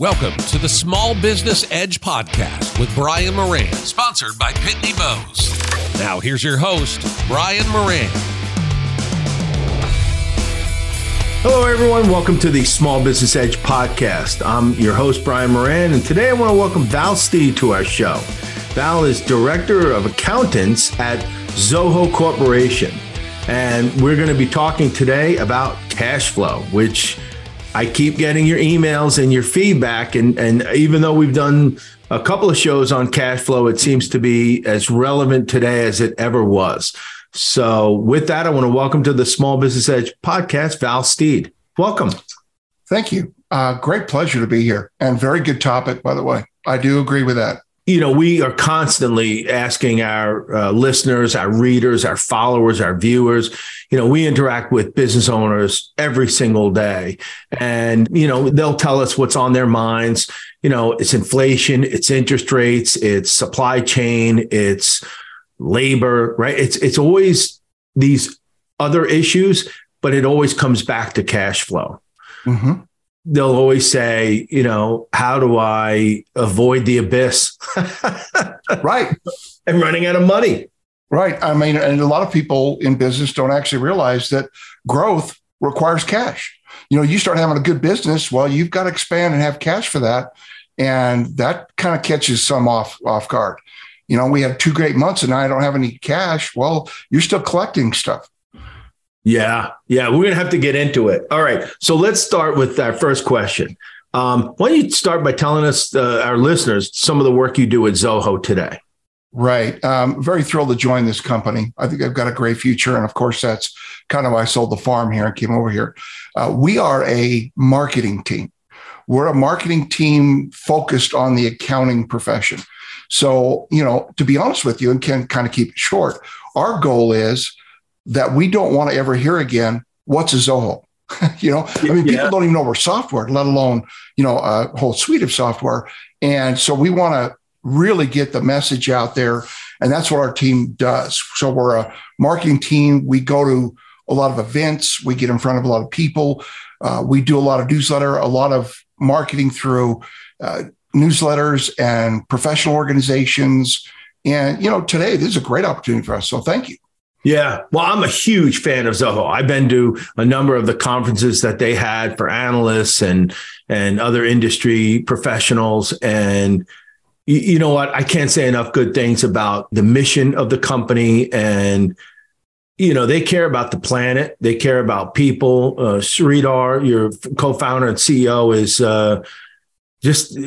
Welcome to the Small Business Edge podcast with Brian Moran, sponsored by Pitney Bowes. Now, here's your host, Brian Moran. Hello, everyone. Welcome to the Small Business Edge podcast. I'm your host, Brian Moran, and today I want to welcome Val Steed to our show. Val is Director of Accountants at Zoho Corporation. And we're going to be talking today about cash flow, which I keep getting your emails and your feedback. And, and even though we've done a couple of shows on cash flow, it seems to be as relevant today as it ever was. So, with that, I want to welcome to the Small Business Edge podcast, Val Steed. Welcome. Thank you. Uh, great pleasure to be here and very good topic, by the way. I do agree with that you know, we are constantly asking our uh, listeners, our readers, our followers, our viewers. You know, we interact with business owners every single day, and you know, they'll tell us what's on their minds. You know, it's inflation, it's interest rates, it's supply chain, it's labor, right? It's it's always these other issues, but it always comes back to cash flow. Mm-hmm they'll always say, you know, how do I avoid the abyss? right. I'm running out of money. Right. I mean, and a lot of people in business don't actually realize that growth requires cash. You know, you start having a good business, well, you've got to expand and have cash for that. And that kind of catches some off off guard. You know, we had two great months and I don't have any cash. Well, you're still collecting stuff. Yeah, yeah, we're gonna have to get into it. All right, so let's start with our first question. Um, why don't you start by telling us, uh, our listeners, some of the work you do at Zoho today? Right. Um, very thrilled to join this company. I think I've got a great future. And of course, that's kind of why I sold the farm here and came over here. Uh, we are a marketing team. We're a marketing team focused on the accounting profession. So, you know, to be honest with you, and can kind of keep it short, our goal is that we don't want to ever hear again. What's a Zoho? you know, I mean, yeah. people don't even know we're software, let alone, you know, a whole suite of software. And so we want to really get the message out there. And that's what our team does. So we're a marketing team. We go to a lot of events, we get in front of a lot of people. Uh, we do a lot of newsletter, a lot of marketing through uh, newsletters and professional organizations. And, you know, today this is a great opportunity for us. So thank you. Yeah. Well, I'm a huge fan of Zoho. I've been to a number of the conferences that they had for analysts and and other industry professionals. And you, you know what? I can't say enough good things about the mission of the company and you know they care about the planet they care about people uh, sridhar your co-founder and ceo is uh, just uh,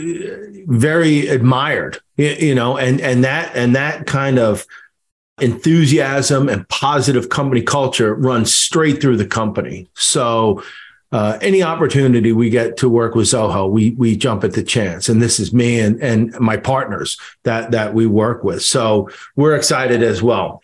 very admired you know and and that and that kind of enthusiasm and positive company culture runs straight through the company. So uh, any opportunity we get to work with Zoho, we we jump at the chance. And this is me and and my partners that that we work with. So we're excited as well.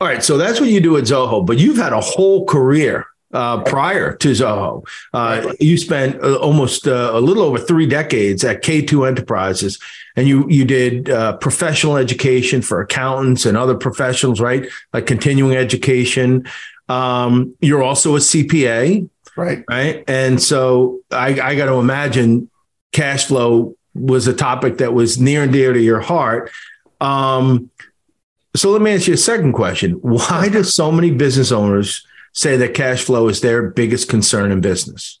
All right, so that's what you do at Zoho, but you've had a whole career uh, prior to Zoho. Uh, you spent uh, almost uh, a little over three decades at K2 Enterprises, and you you did uh, professional education for accountants and other professionals, right? Like continuing education. Um, you're also a CPA, right? Right, and so I, I got to imagine cash flow was a topic that was near and dear to your heart. Um, so let me ask you a second question: Why do so many business owners say that cash flow is their biggest concern in business?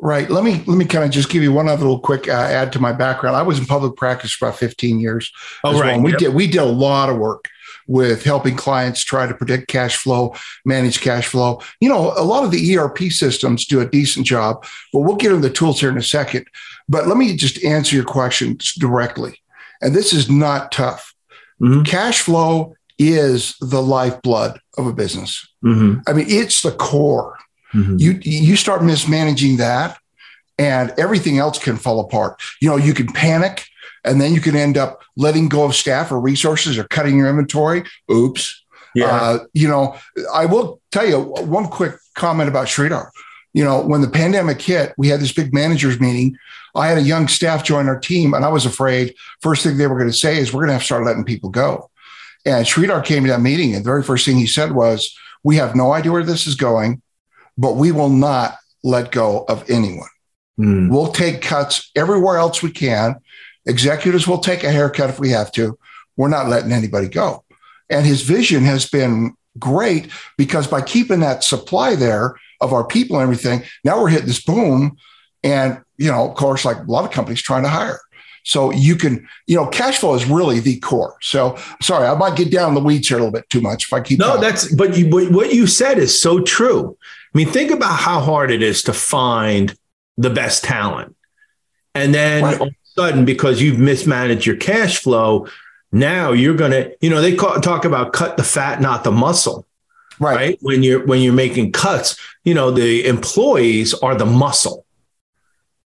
Right. Let me let me kind of just give you one other little quick uh, add to my background. I was in public practice for about 15 years. Oh, right. Well. We yep. did we did a lot of work with helping clients try to predict cash flow, manage cash flow. You know, a lot of the ERP systems do a decent job, but we'll get into the tools here in a second. But let me just answer your questions directly. And this is not tough. Mm-hmm. Cash flow is the lifeblood of a business. Mm-hmm. I mean, it's the core. Mm-hmm. You you start mismanaging that, and everything else can fall apart. You know, you can panic, and then you can end up letting go of staff or resources or cutting your inventory. Oops. Yeah. Uh, you know, I will tell you one quick comment about Sridhar. You know, when the pandemic hit, we had this big managers meeting. I had a young staff join our team, and I was afraid. First thing they were going to say is, "We're going to have to start letting people go." And Sridhar came to that meeting, and the very first thing he said was, We have no idea where this is going, but we will not let go of anyone. Mm. We'll take cuts everywhere else we can. Executives will take a haircut if we have to. We're not letting anybody go. And his vision has been great because by keeping that supply there of our people and everything, now we're hitting this boom. And, you know, of course, like a lot of companies trying to hire. So you can, you know, cash flow is really the core. So sorry, I might get down the weeds here a little bit too much if I keep. No, talking. that's but you, what you said is so true. I mean, think about how hard it is to find the best talent, and then right. all of a sudden, because you've mismanaged your cash flow, now you're going to, you know, they call, talk about cut the fat, not the muscle. Right. right. When you're when you're making cuts, you know, the employees are the muscle.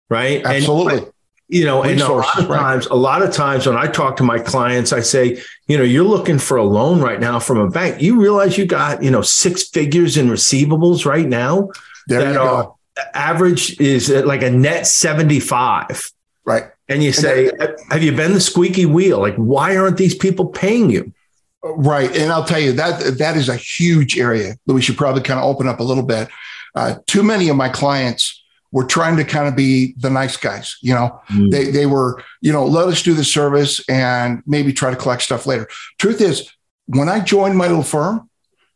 Right. Absolutely. And, you know, and a lot of right. times, a lot of times when I talk to my clients, I say, you know, you're looking for a loan right now from a bank. You realize you got, you know, six figures in receivables right now. There that you go. average is like a net 75. Right. And you say, and that, have you been the squeaky wheel? Like, why aren't these people paying you? Right. And I'll tell you that that is a huge area that we should probably kind of open up a little bit. Uh, too many of my clients were trying to kind of be the nice guys. You know, mm. they they were, you know, let us do the service and maybe try to collect stuff later. Truth is, when I joined my little firm,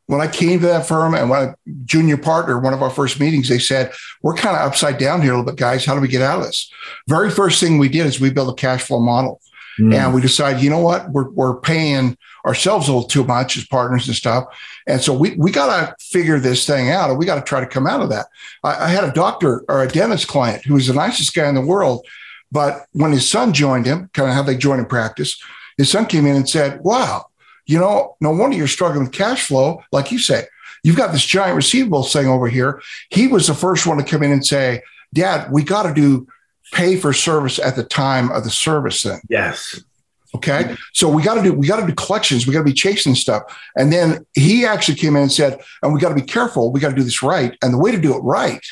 when I came to that firm and when I junior partner, one of our first meetings, they said, We're kind of upside down here a little bit, guys. How do we get out of this? Very first thing we did is we built a cash flow model. Mm. And we decided, you know what, we're, we're paying ourselves a little too much as partners and stuff. And so we, we got to figure this thing out and we got to try to come out of that. I, I had a doctor or a dentist client who was the nicest guy in the world. But when his son joined him, kind of how they join in practice, his son came in and said, Wow, you know, no wonder you're struggling with cash flow. Like you say, you've got this giant receivable thing over here. He was the first one to come in and say, Dad, we got to do pay for service at the time of the service then. Yes. Okay. So we got to do, we got to do collections. We got to be chasing stuff. And then he actually came in and said, and we got to be careful. We got to do this right. And the way to do it right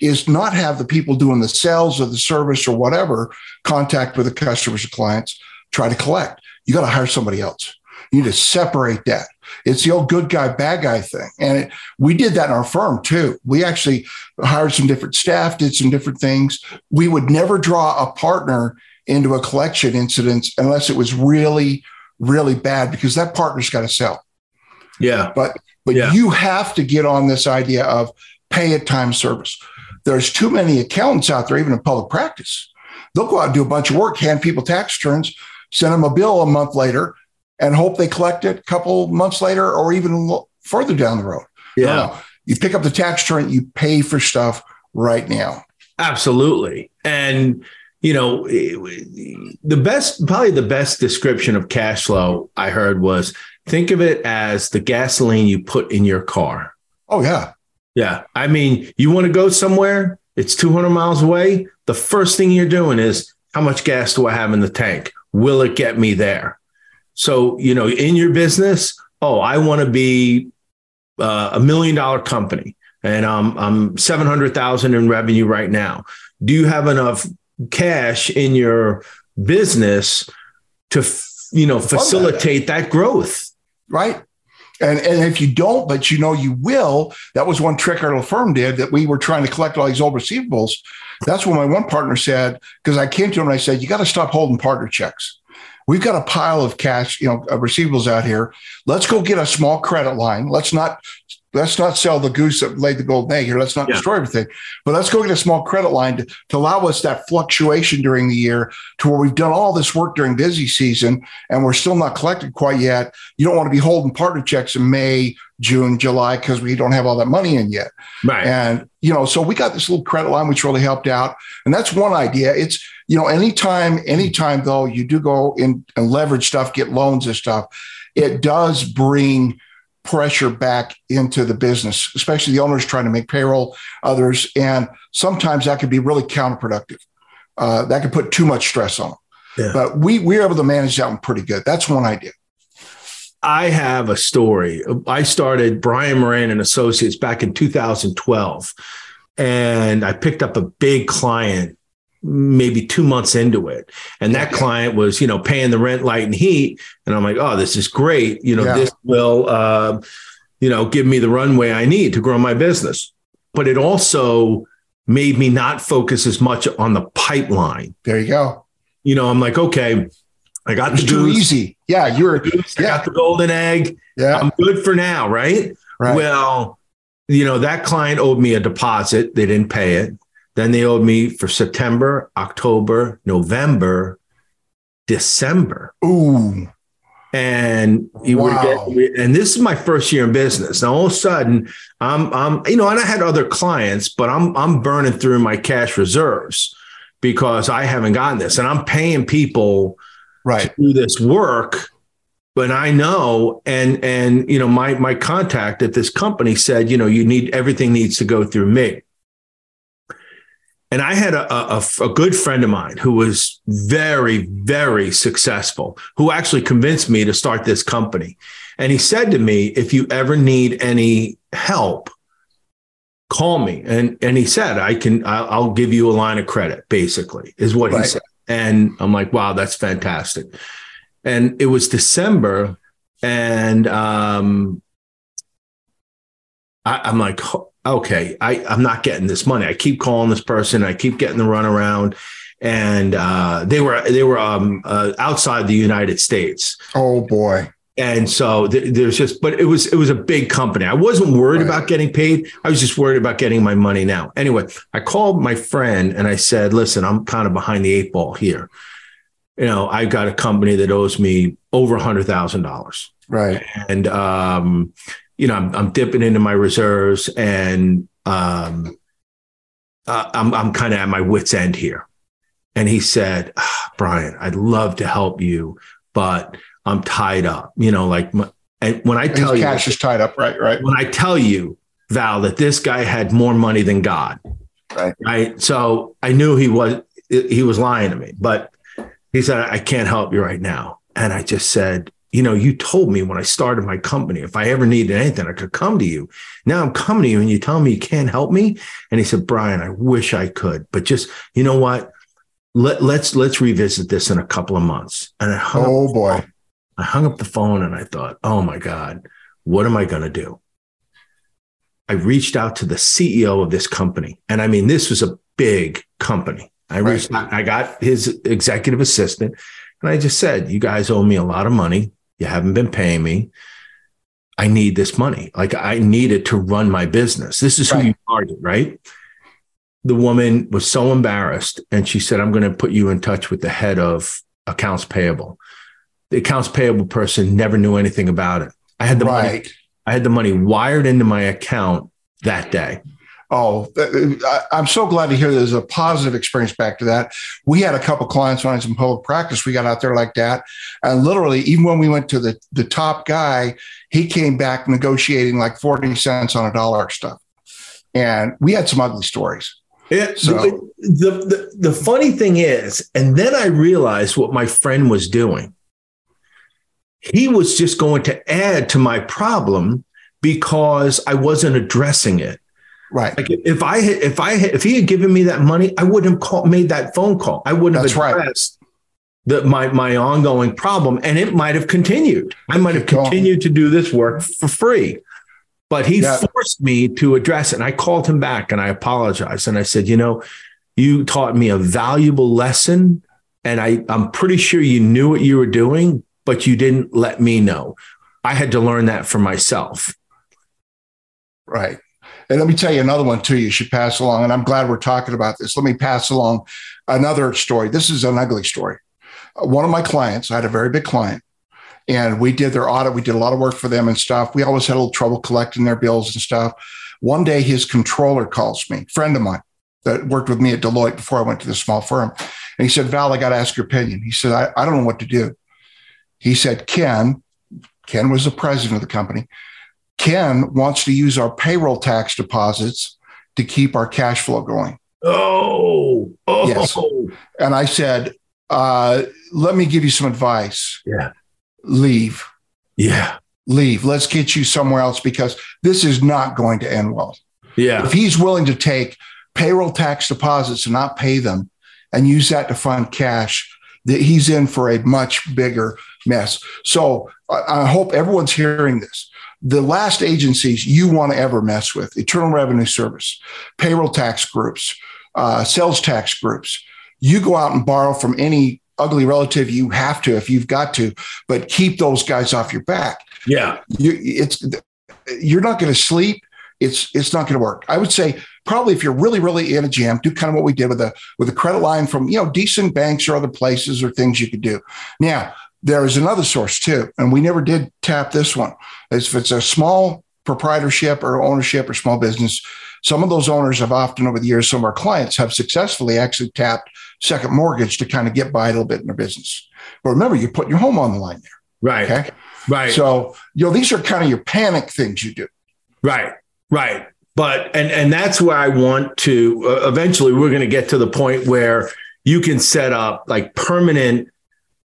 is not have the people doing the sales or the service or whatever contact with the customers or clients try to collect. You got to hire somebody else. You need to separate that. It's the old good guy, bad guy thing. And it, we did that in our firm too. We actually hired some different staff, did some different things. We would never draw a partner into a collection incident unless it was really, really bad because that partner's got to sell. Yeah. But but yeah. you have to get on this idea of pay at time service. There's too many accountants out there, even in public practice. They'll go out and do a bunch of work, hand people tax returns, send them a bill a month later, and hope they collect it a couple months later or even further down the road. Yeah. No. You pick up the tax return, you pay for stuff right now. Absolutely. And you know, the best, probably the best description of cash flow I heard was think of it as the gasoline you put in your car. Oh, yeah. Yeah. I mean, you want to go somewhere, it's 200 miles away. The first thing you're doing is how much gas do I have in the tank? Will it get me there? So, you know, in your business, oh, I want to be uh, a million dollar company and um, I'm 700,000 in revenue right now. Do you have enough cash in your business to you know facilitate that. that growth right and and if you don't but you know you will that was one trick our little firm did that we were trying to collect all these old receivables that's what my one partner said because i came to him and i said you got to stop holding partner checks we've got a pile of cash you know uh, receivables out here. Let's go get a small credit line. Let's not let's not sell the goose that laid the golden egg here. Let's not yeah. destroy everything, but let's go get a small credit line to, to allow us that fluctuation during the year to where we've done all this work during busy season and we're still not collected quite yet. You don't want to be holding partner checks in May, June, July because we don't have all that money in yet. Right. And, you know, so we got this little credit line, which really helped out. And that's one idea. It's, you know, anytime, anytime though, you do go in and leverage stuff, get loans and stuff, it does bring pressure back into the business, especially the owners trying to make payroll, others. And sometimes that could be really counterproductive. Uh, that could put too much stress on them. Yeah. But we, we're able to manage that one pretty good. That's one idea. I have a story. I started Brian Moran and Associates back in 2012, and I picked up a big client maybe two months into it. And that yeah. client was, you know, paying the rent, light, and heat. And I'm like, oh, this is great. You know, yeah. this will, uh, you know, give me the runway I need to grow my business. But it also made me not focus as much on the pipeline. There you go. You know, I'm like, okay, I got It's the too goose, easy. Yeah, you're. I Yeah, got the golden egg. yeah. I'm good for now, right? Right. Well, you know, that client owed me a deposit. They didn't pay it. Then they owed me for September, October, November, December. Ooh. And you Wow. were getting, and this is my first year in business. Now all of a sudden, I'm I'm you know, and I had other clients, but I'm I'm burning through my cash reserves because I haven't gotten this. And I'm paying people Right. To do this work but i know and and you know my my contact at this company said you know you need everything needs to go through me and i had a, a, a good friend of mine who was very very successful who actually convinced me to start this company. And he said to me if you ever need any help call me. And and he said i can i'll, I'll give you a line of credit basically is what he said. And I'm like, wow, that's fantastic. And it was December, and um, I, I'm like, "Ho- okay, I, I'm not getting this money. I keep calling this person, I keep getting the runaround, and uh, they were they were um, uh, outside the United States. Oh boy. And so th- there's just, but it was it was a big company. I wasn't worried Right. about getting paid. I was just worried about getting my money now. Anyway, I called my friend and I said, "Listen, I'm kind of behind the eight ball here. You know, I've got a company that owes me over a hundred thousand dollars, Right. and um, you know, I'm, I'm dipping into my reserves, and um, uh, I'm I'm kind of at my wits end here." And he said, ah, "Brian, I'd love to help you, but." I'm tied up, you know, like my, and when I tell you, cash is tied up. Right. Right. when I tell you, Val, that this guy had more money than God, Right. right? So I knew he was he was lying to me, but he said, I can't help you right now. And I just said, you know, you told me when I started my company, if I ever needed anything, I could come to you. Now I'm coming to you and you tell me you can't help me. And he said, Brian, I wish I could, but just, you know what? Let, let's let's revisit this in a couple of months. And I hung up Oh boy. I hung up the phone and I thought, oh my God, what am I going to do? I reached out to the CEO of this company. And I mean, this was a big company. I reached out, I got his executive assistant and I just said, you guys owe me a lot of money. You haven't been paying me. I need this money. Like I need it to run my business. This is who Right. you target, right? The woman was so embarrassed and she said, I'm going to put you in touch with the head of accounts payable. The accounts payable person never knew anything about it. I had the money, I had the money wired into my account that day. Oh, uh, I- I'm so glad to hear there's a positive experience back to that. We had a couple clients when I was in public practice. We got out there like that. And literally, even when we went to the, the top guy, he came back negotiating like 40 cents on a dollar stuff. And we had some ugly stories. Yeah, So- the, the the funny thing is, and then I realized what my friend was doing. He was just going to add to my problem because I wasn't addressing it. Right. Like if I had, if I had, if he had given me that money, I wouldn't have called, made that phone call. I wouldn't That's have right. addressed the, my my ongoing problem, and it might have continued. I might have continued to do this work for free. But he Yeah. forced me to address it. And I called him back and I apologized. And I said, you know, you taught me a valuable lesson. And I, I'm pretty sure you knew what you were doing, but you didn't let me know. I had to learn that for myself. Right. And let me tell you another one too. You should pass along. And I'm glad we're talking about this. Let me pass along another story. This is an ugly story. Uh, One of my clients, I had a very big client, and we did their audit. We did a lot of work for them and stuff. We always had a little trouble collecting their bills and stuff. One day, his controller calls me, friend of mine that worked with me at Deloitte before I went to the small firm. And he said, Val, I got to ask your opinion. He said, I, I don't know what to do. He said, Ken, Ken was the president of the company. Ken wants to use our payroll tax deposits to keep our cash flow going. Oh, oh, Yes. And I said, uh, let me give you some advice. Yeah. Leave, yeah, leave. Let's get you somewhere else because this is not going to end well. yeah. If he's willing to take payroll tax deposits and not pay them and use that to fund cash, that he's in for a much bigger mess. So I, I hope everyone's hearing this. The last agencies you want to ever mess with Internal Revenue Service, payroll tax groups, uh, sales tax groups. You go out and borrow from any ugly relative you have to if you've got to, but keep those guys off your back. Yeah. You, it's you're not going to sleep. It's it's not going to work. I would say probably if you're really really in a jam, do kind of what we did with a with a credit line from you know decent banks or other places or things you could do. Now there is another source too, and we never did tap this one. If it's a small proprietorship or ownership or small business, some of those owners have often over the years, some of our clients have successfully actually tapped second mortgage to kind of get by a little bit in their business. But remember, you're putting your home on the line there. Right. Okay. Right. So, you know, these are kind of your panic things you do. Right. Right. But and and that's where I want to uh, eventually we're going to get to the point where you can set up like permanent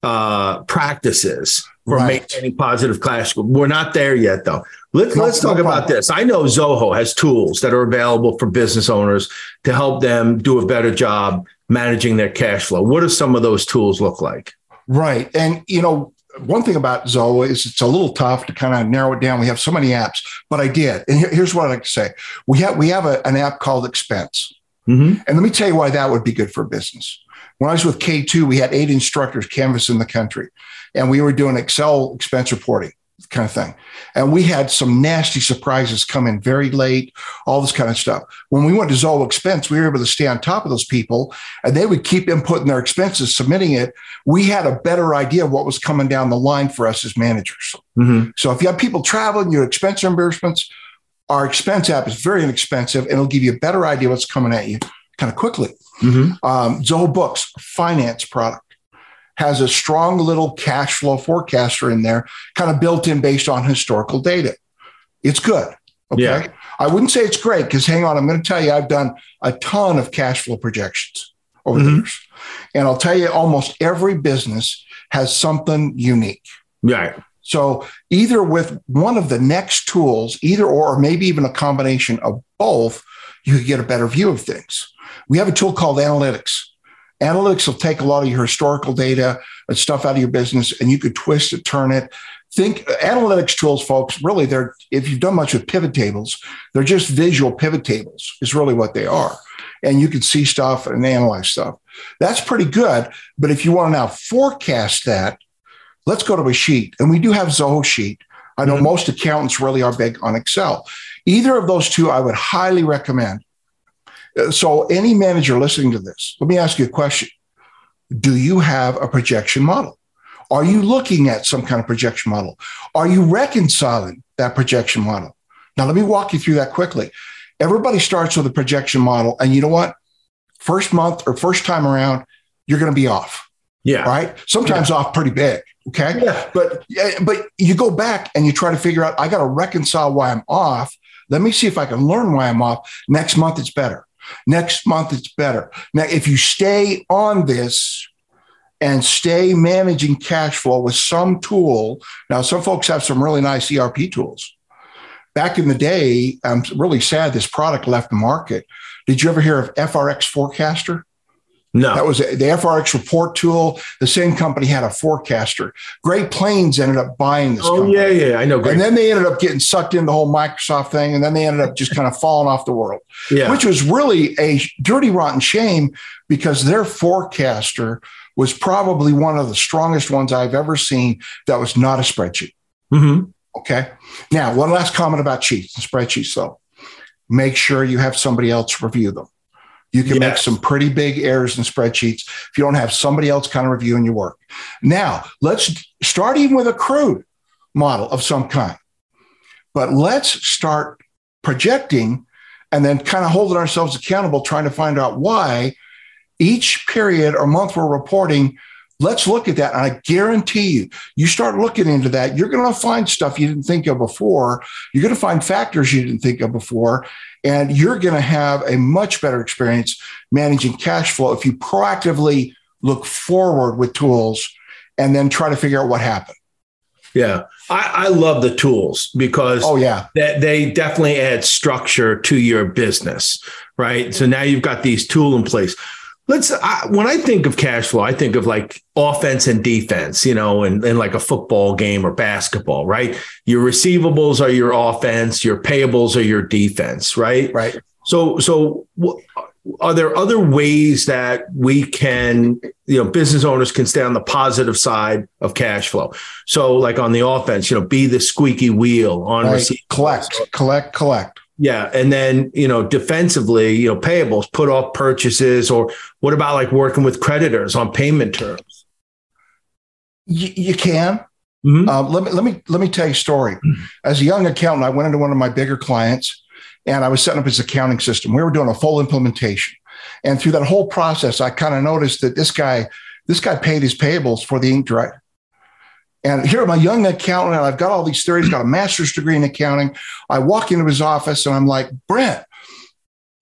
uh practices for Right. maintaining positive cash flow. We're not there yet though. Let's No- let's no talk about this. I know Zoho has tools that are available for business owners to help them do a better job managing their cash flow. What do some of those tools look like? Right. And, you know, one thing about Zoho is it's a little tough to kind of narrow it down. We have so many apps, but I did. And here's what I like to say. We have we have a, an app called Expense. Mm-hmm. And let me tell you why that would be good for business. When I was with K2, we had eight instructors canvassing the country, and we were doing Excel expense reporting kind of thing. And we had some nasty surprises come in very late, all this kind of stuff. When we went to Zoho Expense, we were able to stay on top of those people, and they would keep inputting their expenses, submitting it. We had a better idea of what was coming down the line for us as managers. Mm-hmm. So if you have people traveling, your expense reimbursements, our expense app is very inexpensive and it'll give you a better idea of what's coming at you kind of quickly. Mm-hmm. Um, Zoho Books finance product has a strong little cash flow forecaster in there, kind of built in based on historical data. It's good. Okay. Yeah. I wouldn't say it's great because hang on, I'm going to tell you, I've done a ton of cash flow projections over the Mhm. years. And I'll tell you, almost every business has something unique. Right. So either with one of the next tools, either or, or maybe even a combination of both, you could get a better view of things. We have a tool called analytics. Analytics will take a lot of your historical data and stuff out of your business, and you could twist it, turn it. Think analytics tools, folks. Really, they're if you've done much with pivot tables, they're just visual pivot tables. Is really what they are, and you can see stuff and analyze stuff. That's pretty good. But if you want to now forecast that, let's go to a sheet. And we do have Zoho sheet. I know Mhm. most accountants really are big on Excel. Either of those two, I would highly recommend. Uh, So, any manager listening to this, let me ask you a question Do you have a projection model? Are you looking at some kind of projection model? Are you reconciling that projection model? Now, let me walk you through that quickly. Everybody starts with a projection model. And you know what? First month or first time around, you're going to be off Yeah. right? Sometimes off pretty big. Okay. Yeah. But but you go back and you try to figure out, I got to reconcile why I'm off. Let me see if I can learn why I'm off. Next month it's better. Next month it's better. Now, if you stay on this and stay managing cash flow with some tool, now some folks have some really nice ERP tools. Back in the day, I'm really sad this product left the market. Did you ever hear of FRX Forecaster? No. That was the FRX report tool. The same company had a forecaster. Great Plains ended up buying this. oh company. yeah, yeah. I know. Great. And then they ended up getting sucked in the whole Microsoft thing. And then they ended up just kind of falling off the world, yeah. which was really a dirty, rotten shame because their forecaster was probably one of the strongest ones I've ever seen that was not a spreadsheet. Mhm. Okay. Now, one last comment about sheets and spreadsheets, though. Make sure you have somebody else review them. You can make some pretty big errors in spreadsheets if you don't have somebody else kind of reviewing your work. Now, let's start even with a crude model of some kind. But let's start projecting and then kind of holding ourselves accountable, trying to find out why each period or month we're reporting Let's look at that. And I guarantee you, you start looking into that, you're going to find stuff you didn't think of before. You're going to find factors you didn't think of before. And you're going to have a much better experience managing cash flow if you proactively look forward with tools and then try to figure out what happened. Yeah. I, I love the tools because Oh, yeah. that they definitely add structure to your business, right? So now you've got these tool in place. Let's I, when I think of cash flow, I think of like offense and defense, you know, and, and like a football game or basketball, right? Your receivables are your offense, your payables are your defense, right? Right. So so are there other ways that we can you know business owners can stay on the positive side of cash flow so like on the offense you know be the squeaky wheel on right. receipt collect collect collect yeah and then you know defensively you know payables put off purchases or what about like working with creditors on payment terms you, you can mm-hmm. uh, let me let me let me tell you a story as a young accountant i went into one of my bigger clients and I was setting up his accounting system. We were doing a full implementation. And through that whole process, I kind of noticed that this guy, this guy paid his payables for the ink dry. And here I'm a young accountant, and I've got all these theories, got a master's degree in accounting. I walk into his office and I'm like, Brent,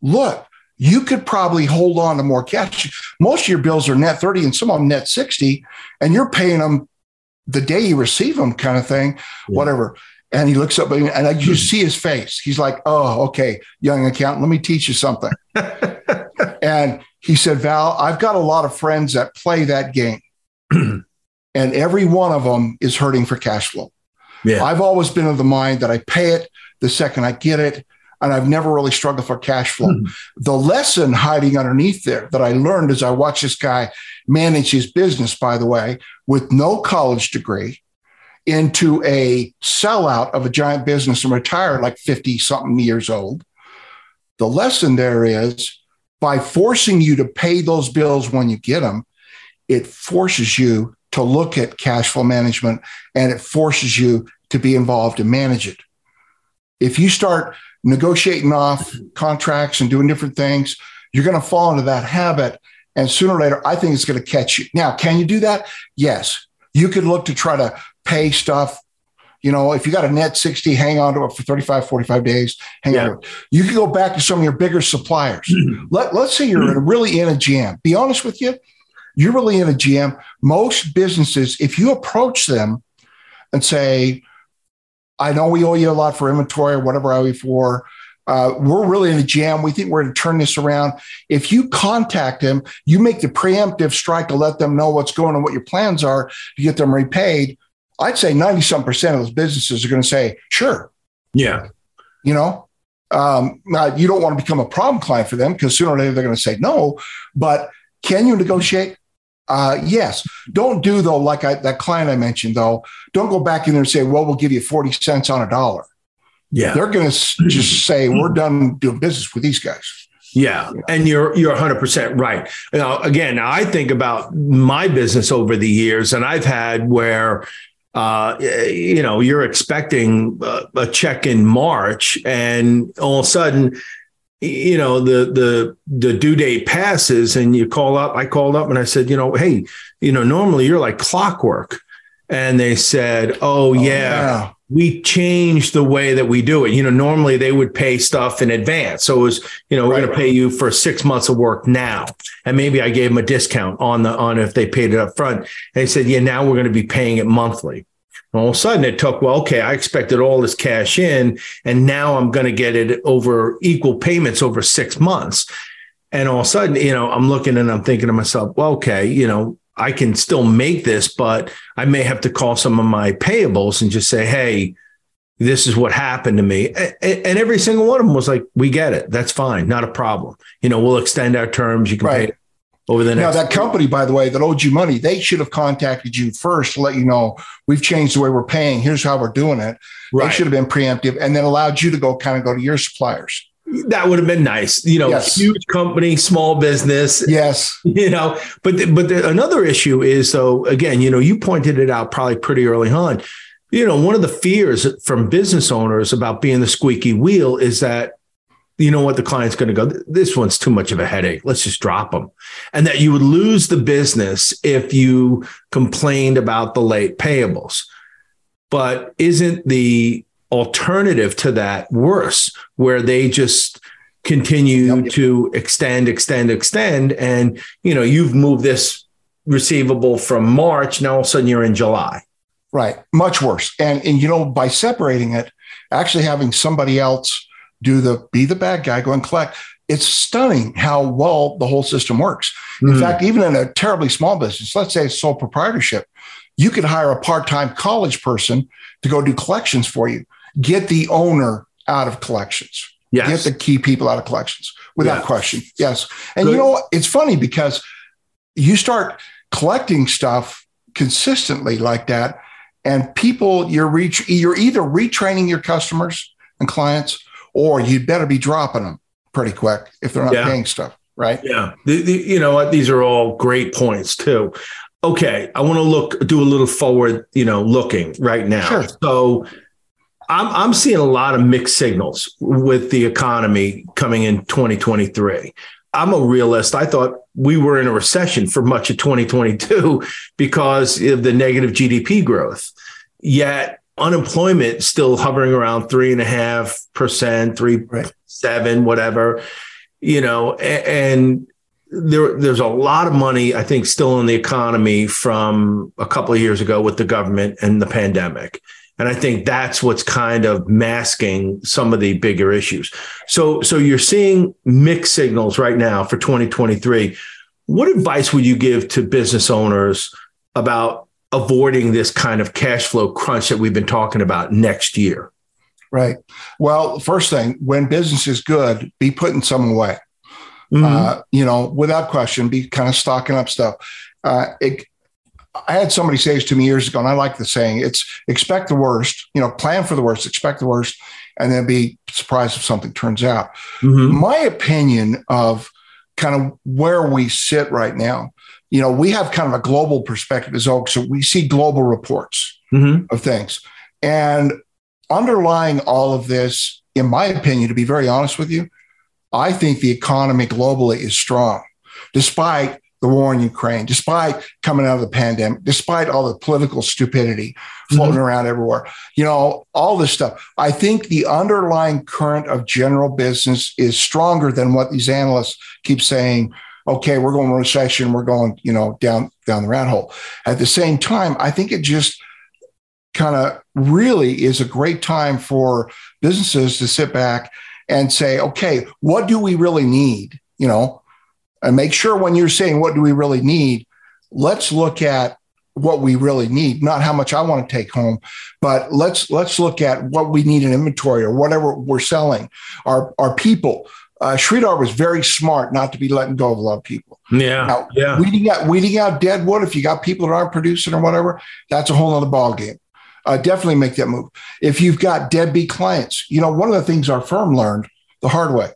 look, you could probably hold on to more cash. Most of your bills are net 30 and some of them net 60, and you're paying them the day you receive them, kind of thing, yeah. whatever. And he looks up and I just see his face. He's like, Oh, okay, young accountant, let me teach you something. and he said, Val, I've got a lot of friends that play that game. and every one of them is hurting for cash flow. Yeah. I've always been of the mind that I pay it the second I get it. And I've never really struggled for cash flow. Mm-hmm. The lesson hiding underneath there that I learned as I watched this guy manage his business, by the way, with no college degree, into a sellout of a giant business and retire like 50 something years old. The lesson there is by forcing you to pay those bills when you get them, it forces you to look at cash flow management and it forces you to be involved and manage it. If you start negotiating off contracts and doing different things, you're going to fall into that habit. And sooner or later, I think it's going to catch you. Now, can you do that? Yes. You could look to try to pay stuff. You know, if you got a net 60, hang on to it for 35, 45 days, hang yeah. on. You can go back to some of your bigger suppliers. Let, let's say you're mm-hmm. really in a jam. Be honest with you, you're really in a jam. Most businesses, if you approach them and say, I know we owe you a lot for inventory or whatever I owe you for. Uh, we're really in a jam. We think we're going to turn this around. If you contact them, you make the preemptive strike to let them know what's going on, what your plans are to get them repaid. I'd say 90 some percent of those businesses are going to say, sure. Yeah. You know, um, now you don't want to become a problem client for them because sooner or later they're going to say no. But can you negotiate? Uh, yes. Don't do though, like I, that client I mentioned though, don't go back in there and say, well, we'll give you 40 cents on a dollar. Yeah. They're going to just say, we're done doing business with these guys. Yeah, and you're you're 100 percent right. Now, again, I think about my business over the years, and I've had where uh, you know, you're expecting a, a check in March, and all of a sudden, you know, the the the due date passes, and you call up. I called up and I said, you know, hey, you know, normally you're like clockwork, and they said, oh, oh yeah. yeah we changed the way that we do it. You know, normally they would pay stuff in advance. So it was, you know, we're right, going to pay you for six months of work now. And maybe I gave them a discount on the, on if they paid it up front. And they said, yeah, now we're going to be paying it monthly. All of a sudden it took, well, okay, I expected all this cash in and now I'm going to get it over equal payments over six months. And all of a sudden, you know, I'm looking and I'm thinking to myself, well, okay, you know, I can still make this, but I may have to call some of my payables and just say, hey, this is what happened to me. And every single one of them was like, we get it. That's fine. Not a problem. You know, we'll extend our terms. You can right. pay over the next. Now, that company, by the way, that owed you money, they should have contacted you first to let you know we've changed the way we're paying. Here's how we're doing it. Right. They should have been preemptive and then allowed you to go kind of go to your suppliers that would have been nice. You know, yes. huge company, small business. Yes. You know, but the, but the, another issue is though. Again, you know, you pointed it out probably pretty early on. You know, one of the fears from business owners about being the squeaky wheel is that you know what the client's going to go this one's too much of a headache let's just drop them and that you would lose the business if you complained about the late payables but isn't the alternative to that worse, where they just continue yep. to extend, extend, extend. And, you know, you've moved this receivable from March. Now all of a sudden you're in July. Right. Much worse. And, and, you know, by separating it, actually having somebody else do the, be the bad guy, go and collect, it's stunning how well the whole system works. In mm. fact, even in a terribly small business, let's say sole proprietorship, you could hire a part-time college person to go do collections for you. Get the owner out of collections. Yes. Get the key people out of collections without question. Yes. And Good. you know, it's funny because you start collecting stuff consistently like that, and people you're reach you're either retraining your customers and clients, or you'd better be dropping them pretty quick if they're not yeah. paying stuff. Right. Yeah. The, the, you know what? These are all great points too. Okay. I want to look, do a little forward, you know, looking right now. Sure. So I'm, I'm seeing a lot of mixed signals with the economy coming in 2023. I'm a realist. I thought we were in a recession for much of 2022 because of the negative GDP growth. Yet unemployment still hovering around three and a half percent, three right. seven, whatever, you know, and there, there's a lot of money, I think, still in the economy from a couple of years ago with the government and the pandemic. And I think that's what's kind of masking some of the bigger issues. So, so you're seeing mixed signals right now for 2023. What advice would you give to business owners about avoiding this kind of cash flow crunch that we've been talking about next year? Right. Well, first thing, when business is good, be putting some away. Mm-hmm. Uh, you know, without question, be kind of stocking up stuff. Uh, it, I had somebody say this to me years ago, and I like the saying: "It's expect the worst, you know, plan for the worst, expect the worst, and then be surprised if something turns out." Mm-hmm. My opinion of kind of where we sit right now, you know, we have kind of a global perspective as Zoho, so we see global reports mm-hmm. of things, and underlying all of this, in my opinion, to be very honest with you, I think the economy globally is strong, despite the war in Ukraine, despite coming out of the pandemic, despite all the political stupidity floating mm-hmm. around everywhere, you know, all this stuff. I think the underlying current of general business is stronger than what these analysts keep saying. Okay, we're going recession, we're going, you know, down down the rat hole. At the same time, I think it just kind of really is a great time for businesses to sit back and say, okay, what do we really need? You know, and make sure when you're saying, what do we really need? Let's look at what we really need, not how much I want to take home, but let's let's look at what we need in inventory or whatever we're selling. Our our people. Uh, Sridhar was very smart not to be letting go of a lot of people. Yeah, now, yeah. Weeding out weeding out dead wood. If you got people that aren't producing or whatever, that's a whole other ball game. Uh, definitely make that move. If you've got deadbeat clients, you know one of the things our firm learned the hard way.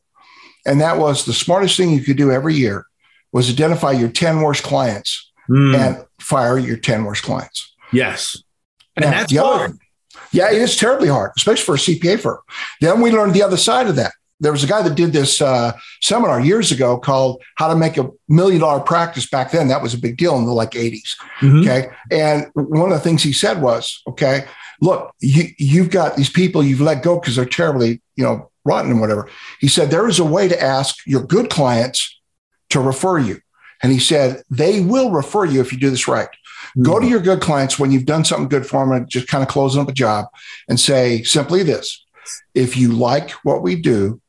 And that was the smartest thing you could do every year was identify your 10 worst clients mm. and fire your 10 worst clients. Yes. And now, that's hard. Other, yeah, it is terribly hard, especially for a CPA firm. Then we learned the other side of that. There was a guy that did this uh, seminar years ago called How to Make a Million Dollar Practice. Back then, that was a big deal in the like 80s. Mm-hmm. Okay. And one of the things he said was, okay, look, you, you've got these people you've let go because they're terribly, you know, rotten and whatever. He said, there is a way to ask your good clients to refer you. And he said, they will refer you if you do this right. Mm-hmm. Go to your good clients when you've done something good for them and just kind of closing up a job and say simply this if you like what we do,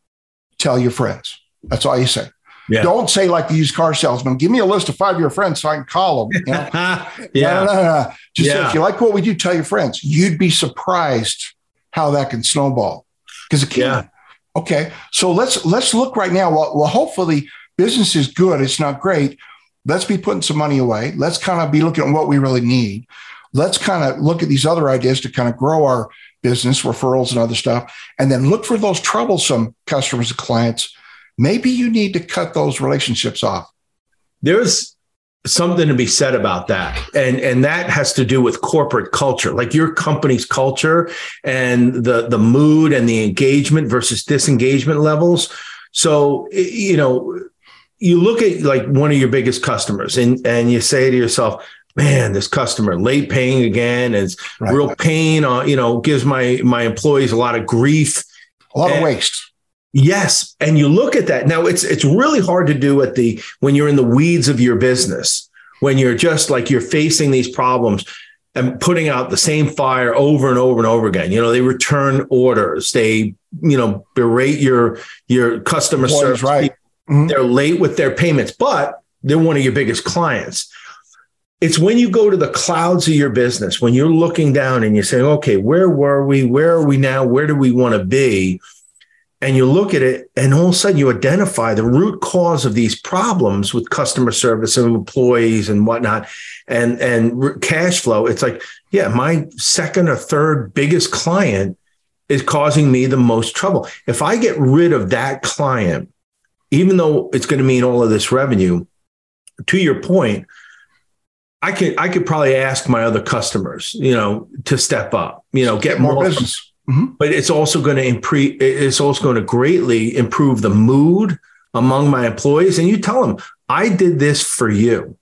tell your friends. That's all you say. Yeah. Don't say like the used car salesman, give me a list of five of your friends so I can call them. You know? yeah. No, no, no, no. Just yeah. say, if you like what we do, tell your friends. You'd be surprised how that can snowball because it can. Yeah. Okay, so let's let's look right now. Well, well, hopefully business is good. It's not great. Let's be putting some money away. Let's kind of be looking at what we really need. Let's kind of look at these other ideas to kind of grow our business, referrals, and other stuff, and then look for those troublesome customers and clients. Maybe you need to cut those relationships off. There's something to be said about that and and that has to do with corporate culture like your company's culture and the the mood and the engagement versus disengagement levels so you know you look at like one of your biggest customers and and you say to yourself man this customer late paying again it's right. real pain on you know gives my my employees a lot of grief a lot and, of waste Yes, and you look at that. Now it's it's really hard to do at the when you're in the weeds of your business, when you're just like you're facing these problems and putting out the same fire over and over and over again. You know, they return orders, they you know, berate your your customer Boy, service. right. Mm-hmm. They're late with their payments, but they're one of your biggest clients. It's when you go to the clouds of your business, when you're looking down and you say, okay, where were we? Where are we now? Where do we want to be? And you look at it, and all of a sudden you identify the root cause of these problems with customer service and employees and whatnot, and and cash flow. It's like, yeah, my second or third biggest client is causing me the most trouble. If I get rid of that client, even though it's going to mean all of this revenue, to your point, I could I could probably ask my other customers, you know, to step up, you know, get, more, more, business. Mm-hmm. But it's also going to improve. It's also going to greatly improve the mood among my employees. And you tell them, I did this for you.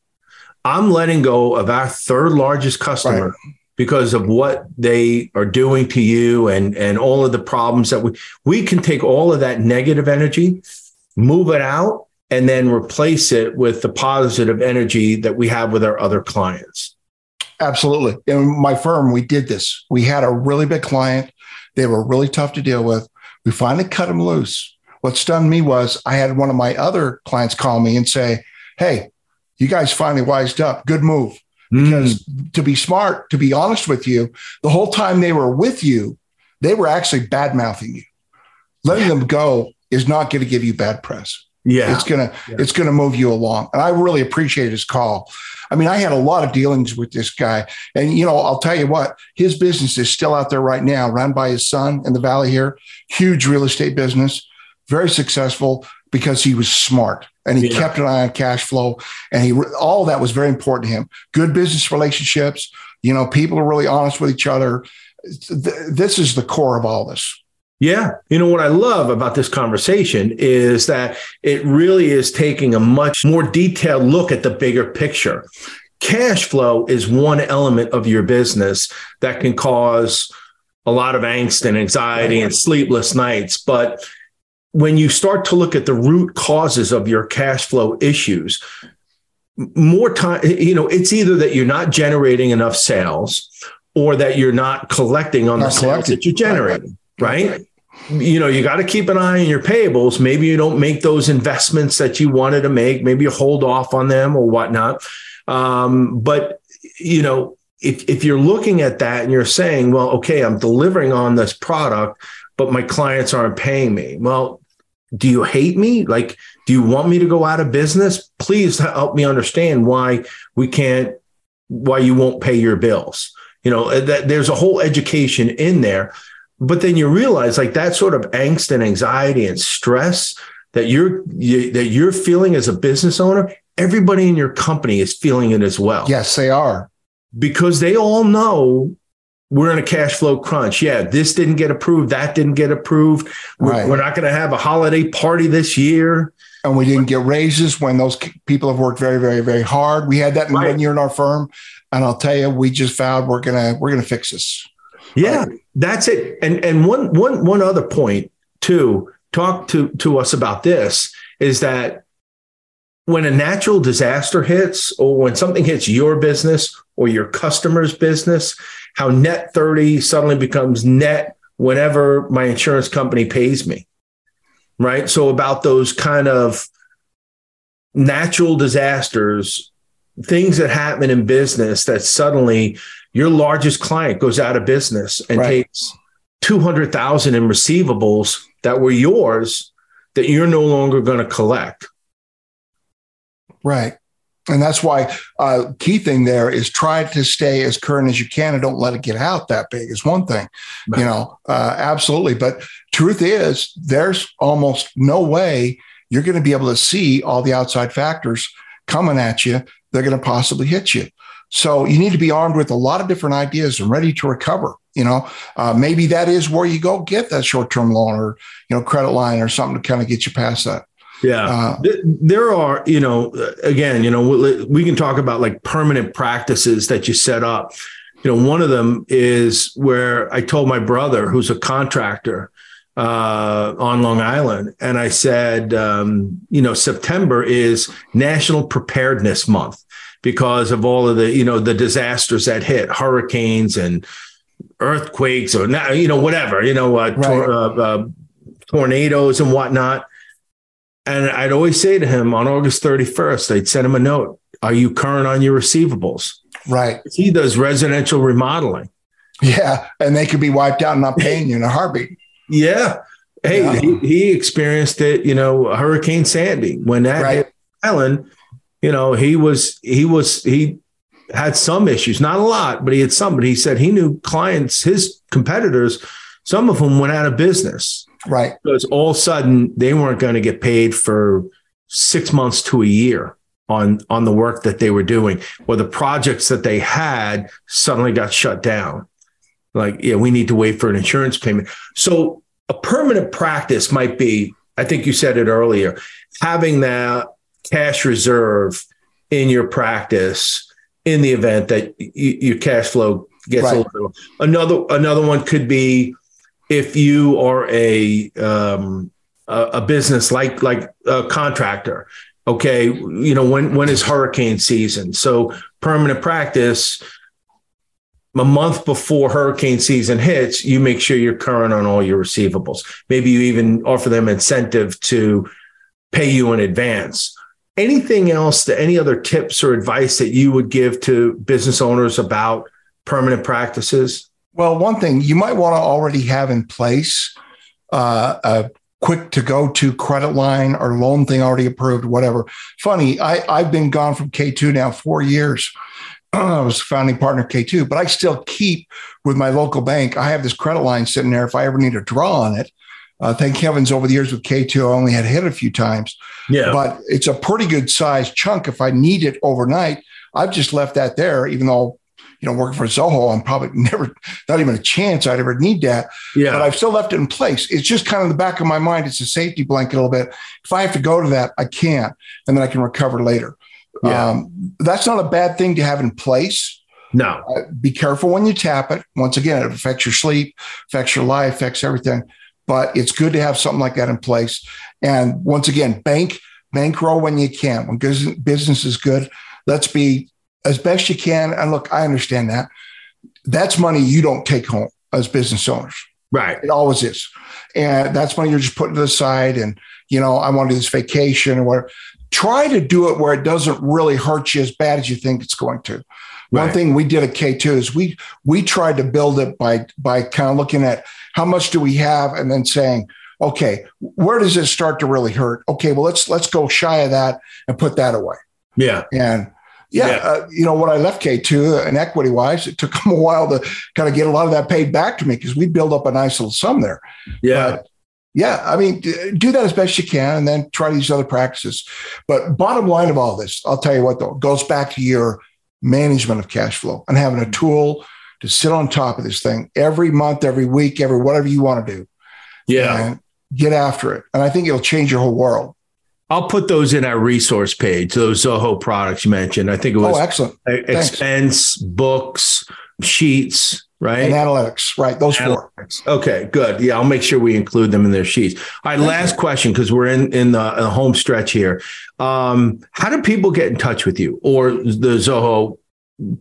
I'm letting go of our third largest customer right. because of what they are doing to you and and all of the problems that we we can take all of that negative energy, move it out, and then replace it with the positive energy that we have with our other clients. Absolutely. In my firm, we did this. We had a really big client. They were really tough to deal with. We finally cut them loose. What stunned me was I had one of my other clients call me and say, Hey, you guys finally wised up. Good move. Hmm. Because mm. to be smart, to be honest with you, the whole time they were with you, they were actually bad mouthing you. Letting them go is not going to give you bad press. Yeah. It's gonna yeah. it's gonna move you along. And I really appreciate his call. I mean, I had a lot of dealings with this guy. And you know, I'll tell you what, his business is still out there right now, run by his son in the valley here. Huge real estate business, very successful because he was smart and he yeah. kept an eye on cash flow. And he all that was very important to him. Good business relationships, you know, people are really honest with each other. This is the core of all this. Yeah. You know, what I love about this conversation is that it really is taking a much more detailed look at the bigger picture. Cash flow is one element of your business that can cause a lot of angst and anxiety and sleepless nights. But when you start to look at the root causes of your cash flow issues, more time, you know, it's either that you're not generating enough sales or that you're not collecting on not the sales that you're generating, right? right? You know, you got to keep an eye on your payables. Maybe you don't make those investments that you wanted to make. Maybe you hold off on them or whatnot. Um, but you know, if if you're looking at that and you're saying, well, okay, I'm delivering on this product, but my clients aren't paying me. Well, do you hate me? Like, do you want me to go out of business? Please help me understand why we can't, why you won't pay your bills. You know, that there's a whole education in there but then you realize like that sort of angst and anxiety and stress that you're you, that you're feeling as a business owner everybody in your company is feeling it as well. Yes they are. Because they all know we're in a cash flow crunch. Yeah this didn't get approved that didn't get approved. We're, right. we're not going to have a holiday party this year. And we didn't get raises when those people have worked very very very hard. We had that in right. one year in our firm and i'll tell you we just vowed we're gonna we're gonna fix this yeah, that's it. And and one one one other point too, talk to to us about this is that when a natural disaster hits or when something hits your business or your customer's business, how net 30 suddenly becomes net whenever my insurance company pays me. Right? So about those kind of natural disasters, things that happen in business that suddenly your largest client goes out of business and right. takes 200,000 in receivables that were yours that you're no longer going to collect. Right. And that's why uh, key thing there is try to stay as current as you can and don't let it get out that big is one thing, you know, uh, absolutely. But truth is there's almost no way you're going to be able to see all the outside factors coming at you. They're going to possibly hit you. So you need to be armed with a lot of different ideas and ready to recover. You know, uh, maybe that is where you go get that short term loan or you know credit line or something to kind of get you past that. Yeah, uh, there are you know again you know we can talk about like permanent practices that you set up. You know, one of them is where I told my brother, who's a contractor, uh, on Long Island. And I said, um, you know, September is National Preparedness Month because of all of the you know the disasters that hit hurricanes and earthquakes or now you know whatever you know uh, right. tor- uh, uh, tornadoes and whatnot. And I'd always say to him on August 31st, I'd send him a note. Are you current on your receivables? Right. He does residential remodeling. Yeah. And they could be wiped out and not paying you in a heartbeat. Yeah. Hey, yeah. He, he, experienced it, you know, Hurricane Sandy when that right. hit Island, you know, he was, he was, he had some issues, not a lot, but he had some, but he said he knew clients, his competitors, some of them went out of business. Right. Because all of a sudden they weren't going to get paid for six months to a year on on the work that they were doing or the projects that they had suddenly got shut down like yeah we need to wait for an insurance payment so a permanent practice might be i think you said it earlier having that cash reserve in your practice in the event that y- your cash flow gets right. a little another another one could be if you are a um, a, a business like like a contractor okay? You know when when is hurricane season? So permanent practice a month before hurricane season hits you make sure you're current on all your receivables. Maybe you even offer them incentive to pay you in advance anything else that any other tips or advice that you would give to business owners about permanent practices well one thing you might want to already have in place uh, a quick to go to credit line or loan thing already approved, whatever. Funny, I, I've been gone from K2 now four years. I was founding partner K2, but I still keep with my local bank. I have this credit line sitting there if I ever need to draw on it. Uh, thank heavens over the years with K2, I only had hit a few times. Yeah. But it's a pretty good size chunk. If I need it overnight, I've just left that there, even though you know, working for Zoho, I'm probably never, not even a chance I'd ever need that. Yeah. But I've still left it in place. It's just kind of the back of my mind. It's a safety blanket a little bit. If I have to go to that, I can, and then I can recover later. Yeah. Um, that's not a bad thing to have in place. No. Uh, be careful when you tap it. Once again, it affects your sleep, affects your life, affects everything. But it's good to have something like that in place. And once again, bank bankroll when you can. When business is good, let's be as best you can. And look, I understand that. That's money you don't take home as business owners. Right. It always is. And that's money you're just putting to the side. And, you know, I want to do this vacation or whatever. Try to do it where it doesn't really hurt you as bad as you think it's going to. Right. One thing we did at K2 is we we tried to build it by by kind of looking at how much do we have and then saying, okay, where does it start to really hurt? Okay, well let's let's go shy of that and put that away. Yeah. And yeah, yeah. Uh, you know, when I left K2 and equity wise, it took them a while to kind of get a lot of that paid back to me because we build up a nice little sum there. Yeah. But yeah. I mean, do that as best you can and then try these other practices. But bottom line of all this, I'll tell you what, though, goes back to your management of cash flow and having a tool to sit on top of this thing every month, every week, every whatever you want to do. Yeah. get after it. And I think it'll change your whole world. I'll put those in our resource page. Those Zoho products you mentioned. I think it was oh, excellent. expense, Thanks. books, sheets, right? And analytics, right? Those analytics. four. Okay, good. Yeah, I'll make sure we include them in their sheets. All right, last question because we're in in the, in the, home stretch here. Um, how do people get in touch with you or the Zoho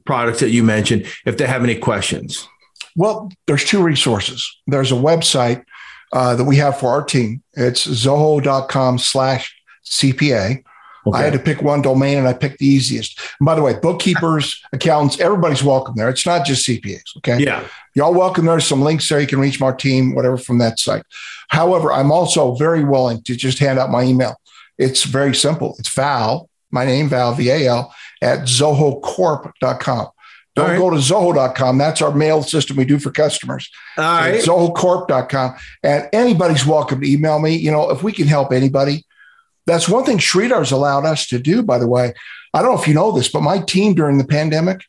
products that you mentioned if they have any questions? Well, there's two resources. There's a website uh, that we have for our team. It's zoho.com slash CPA. Okay. I had to pick one domain and I picked the easiest. And by the way, bookkeepers, accountants, everybody's welcome there. It's not just CPAs. Okay. Yeah. Y'all welcome. There's some links there. You can reach my team, whatever from that site. However, I'm also very willing to just hand out my email. It's very simple. It's Val, my name, Val, V A L, at zohocorp.com. Don't right. go to Zoho.com. That's our mail system we do for customers. All right. ZohoCorp.com. And anybody's welcome to email me. You know, if we can help anybody, that's one thing Sridhar's allowed us to do, by the way. I don't know if you know this, but my team during the pandemic,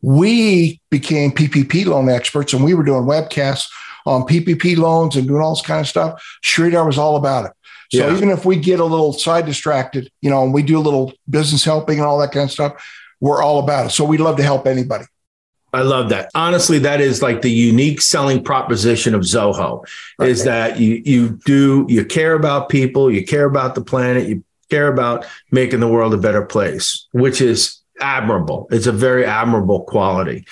we became PPP loan experts and we were doing webcasts on PPP loans and doing all this kind of stuff. Sridhar was all about it. So yeah. even if we get a little side distracted, you know, and we do a little business helping and all that kind of stuff, we're all about it. So we'd love to help anybody. I love that. Honestly, that is like the unique selling proposition of Zoho right. is that you you do you care about people, you care about the planet, you care about making the world a better place, which is admirable. It's a very admirable quality.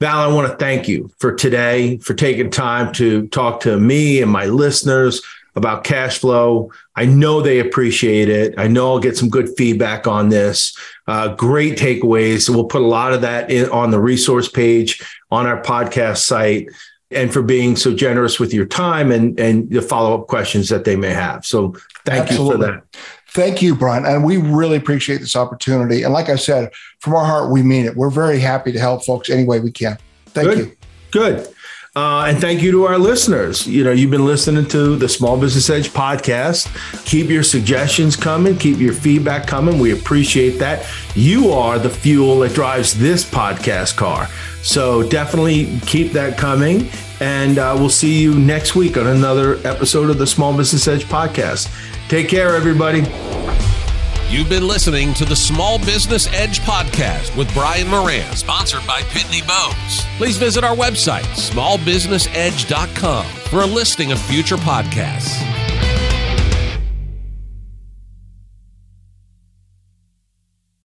Val, I want to thank you for today, for taking time to talk to me and my listeners about cash flow. I know they appreciate it. I know I'll get some good feedback on this. Uh, great takeaways. So we'll put a lot of that in, on the resource page on our podcast site and for being so generous with your time and, and the follow up questions that they may have. So thank Absolutely. you for that. Thank you, Brian. And we really appreciate this opportunity. And like I said, from our heart, we mean it. We're very happy to help folks any way we can. Thank Good. you. Good. Uh, and thank you to our listeners. You know, you've been listening to the Small Business Edge podcast. Keep your suggestions coming, keep your feedback coming. We appreciate that. You are the fuel that drives this podcast car. So definitely keep that coming. And uh, we'll see you next week on another episode of the Small Business Edge podcast. Take care, everybody. You've been listening to the Small Business Edge podcast with Brian Moran, sponsored by Pitney Bowes. Please visit our website, smallbusinessedge.com, for a listing of future podcasts.